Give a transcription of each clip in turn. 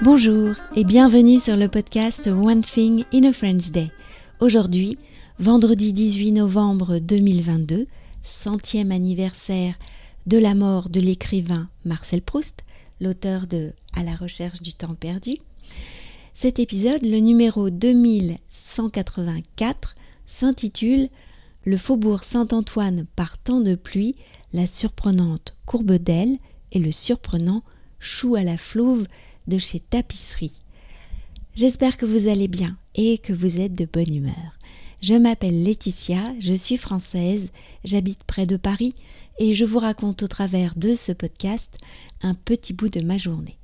Bonjour et bienvenue sur le podcast One Thing in a French Day. Aujourd'hui, vendredi 18 novembre 2022, centième anniversaire de la mort de l'écrivain Marcel Proust, l'auteur de À la recherche du temps perdu. Cet épisode, le numéro 2184, s'intitule Le faubourg Saint-Antoine par temps de pluie, la surprenante courbe d'ailes et le surprenant chou à la flouve de chez Tapisserie. J'espère que vous allez bien et que vous êtes de bonne humeur. Je m'appelle Laetitia, je suis française, j'habite près de Paris et je vous raconte au travers de ce podcast un petit bout de ma journée.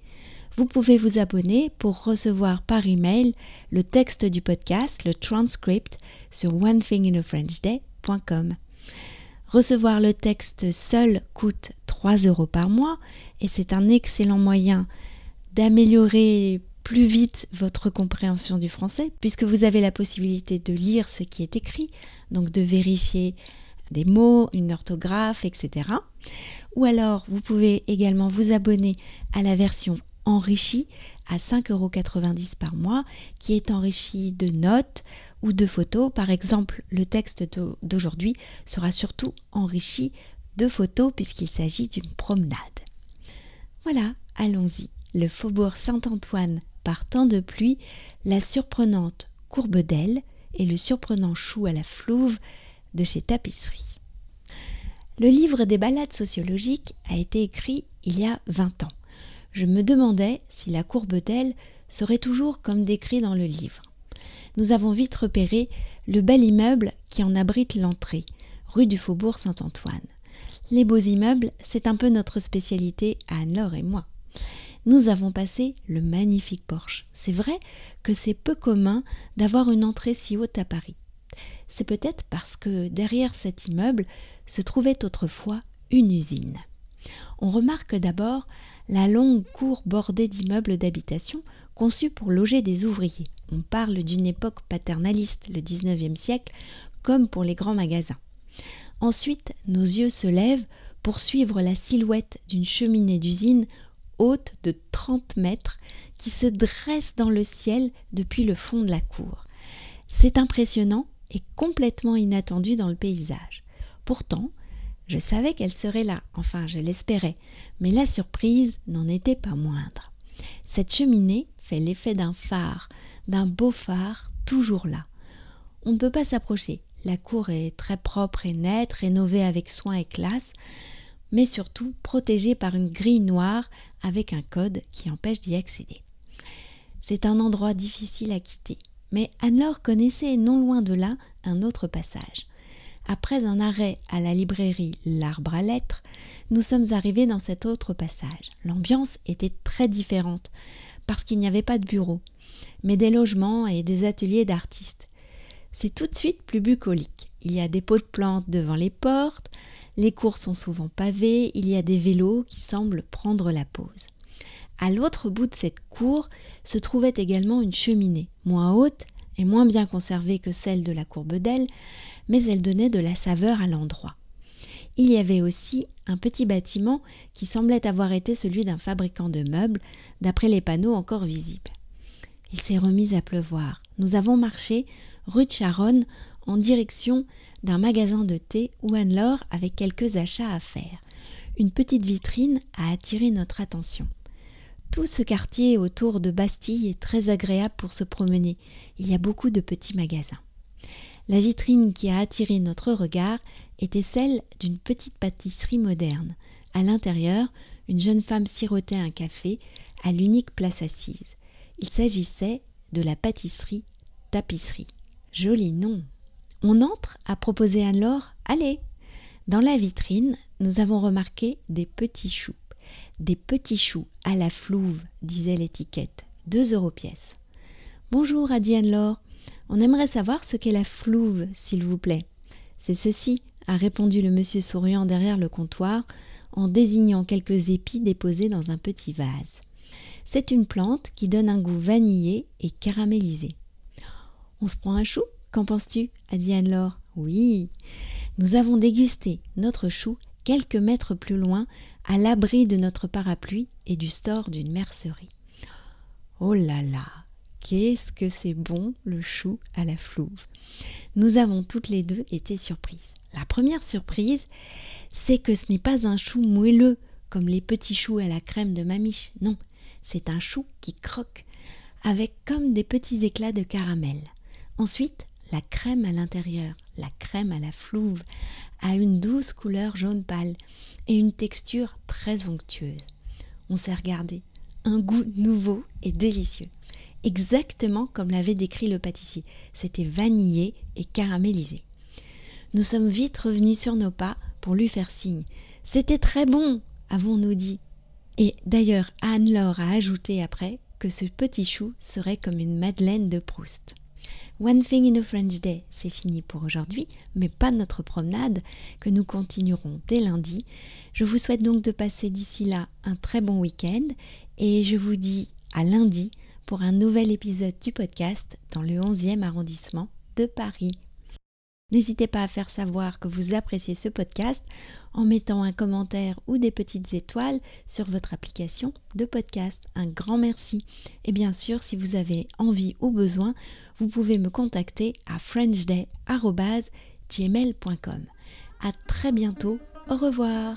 Vous pouvez vous abonner pour recevoir par email le texte du podcast, le transcript, sur onethinginafrenchday.com. Recevoir le texte seul coûte 3 euros par mois et c'est un excellent moyen d'améliorer plus vite votre compréhension du français, puisque vous avez la possibilité de lire ce qui est écrit, donc de vérifier des mots, une orthographe, etc. Ou alors, vous pouvez également vous abonner à la version enrichie à 5,90 euros par mois, qui est enrichie de notes ou de photos. Par exemple, le texte d'aujourd'hui sera surtout enrichi de photos puisqu'il s'agit d'une promenade. Voilà, allons-y. Le faubourg Saint-Antoine par temps de pluie, la surprenante courbe d'ailes et le surprenant chou à la flouve de chez Tapisserie. Le livre des ballades sociologiques a été écrit il y a 20 ans. Je me demandais si la courbe d'ailes serait toujours comme décrit dans le livre. Nous avons vite repéré le bel immeuble qui en abrite l'entrée, rue du Faubourg Saint-Antoine. Les beaux immeubles, c'est un peu notre spécialité à Anne-Laure et moi nous avons passé le magnifique porche. C'est vrai que c'est peu commun d'avoir une entrée si haute à Paris. C'est peut-être parce que derrière cet immeuble se trouvait autrefois une usine. On remarque d'abord la longue cour bordée d'immeubles d'habitation conçus pour loger des ouvriers. On parle d'une époque paternaliste, le XIXe siècle, comme pour les grands magasins. Ensuite, nos yeux se lèvent pour suivre la silhouette d'une cheminée d'usine haute de 30 mètres qui se dresse dans le ciel depuis le fond de la cour. C'est impressionnant et complètement inattendu dans le paysage. Pourtant, je savais qu'elle serait là, enfin je l'espérais, mais la surprise n'en était pas moindre. Cette cheminée fait l'effet d'un phare, d'un beau phare toujours là. On ne peut pas s'approcher. La cour est très propre et nette, rénovée avec soin et classe, mais surtout protégé par une grille noire avec un code qui empêche d'y accéder. C'est un endroit difficile à quitter, mais Anne-Laure connaissait non loin de là un autre passage. Après un arrêt à la librairie L'Arbre à Lettres, nous sommes arrivés dans cet autre passage. L'ambiance était très différente, parce qu'il n'y avait pas de bureau, mais des logements et des ateliers d'artistes. C'est tout de suite plus bucolique. Il y a des pots de plantes devant les portes, les cours sont souvent pavés, il y a des vélos qui semblent prendre la pause. À l'autre bout de cette cour se trouvait également une cheminée, moins haute et moins bien conservée que celle de la courbe d'elle, mais elle donnait de la saveur à l'endroit. Il y avait aussi un petit bâtiment qui semblait avoir été celui d'un fabricant de meubles, d'après les panneaux encore visibles. Il s'est remis à pleuvoir. Nous avons marché rue de Charonne en direction d'un magasin de thé où Anne-Laure avait quelques achats à faire. Une petite vitrine a attiré notre attention. Tout ce quartier autour de Bastille est très agréable pour se promener. Il y a beaucoup de petits magasins. La vitrine qui a attiré notre regard était celle d'une petite pâtisserie moderne. À l'intérieur, une jeune femme sirotait un café à l'unique place assise. Il s'agissait de la pâtisserie Tapisserie. Joli nom. On entre, a proposé Anne-Laure. Allez Dans la vitrine, nous avons remarqué des petits choux. Des petits choux à la flouve, disait l'étiquette. Deux euros pièce. Bonjour, a dit Anne-Laure. On aimerait savoir ce qu'est la flouve, s'il vous plaît. C'est ceci, a répondu le monsieur souriant derrière le comptoir, en désignant quelques épis déposés dans un petit vase. C'est une plante qui donne un goût vanillé et caramélisé. On se prend un chou? Qu'en penses-tu? a dit Anne-Laure. Oui. Nous avons dégusté notre chou quelques mètres plus loin, à l'abri de notre parapluie et du store d'une mercerie. Oh là là, qu'est-ce que c'est bon le chou à la flouve. Nous avons toutes les deux été surprises. La première surprise, c'est que ce n'est pas un chou moelleux comme les petits choux à la crème de mamiche. Non, c'est un chou qui croque avec comme des petits éclats de caramel. Ensuite, la crème à l'intérieur, la crème à la flouve, a une douce couleur jaune pâle et une texture très onctueuse. On s'est regardé, un goût nouveau et délicieux, exactement comme l'avait décrit le pâtissier. C'était vanillé et caramélisé. Nous sommes vite revenus sur nos pas pour lui faire signe. C'était très bon, avons-nous dit. Et d'ailleurs, Anne-Laure a ajouté après que ce petit chou serait comme une Madeleine de Proust. One Thing in a French Day, c'est fini pour aujourd'hui, mais pas notre promenade, que nous continuerons dès lundi. Je vous souhaite donc de passer d'ici là un très bon week-end et je vous dis à lundi pour un nouvel épisode du podcast dans le 11e arrondissement de Paris. N'hésitez pas à faire savoir que vous appréciez ce podcast en mettant un commentaire ou des petites étoiles sur votre application de podcast. Un grand merci. Et bien sûr, si vous avez envie ou besoin, vous pouvez me contacter à frenchday.gmail.com. À très bientôt. Au revoir.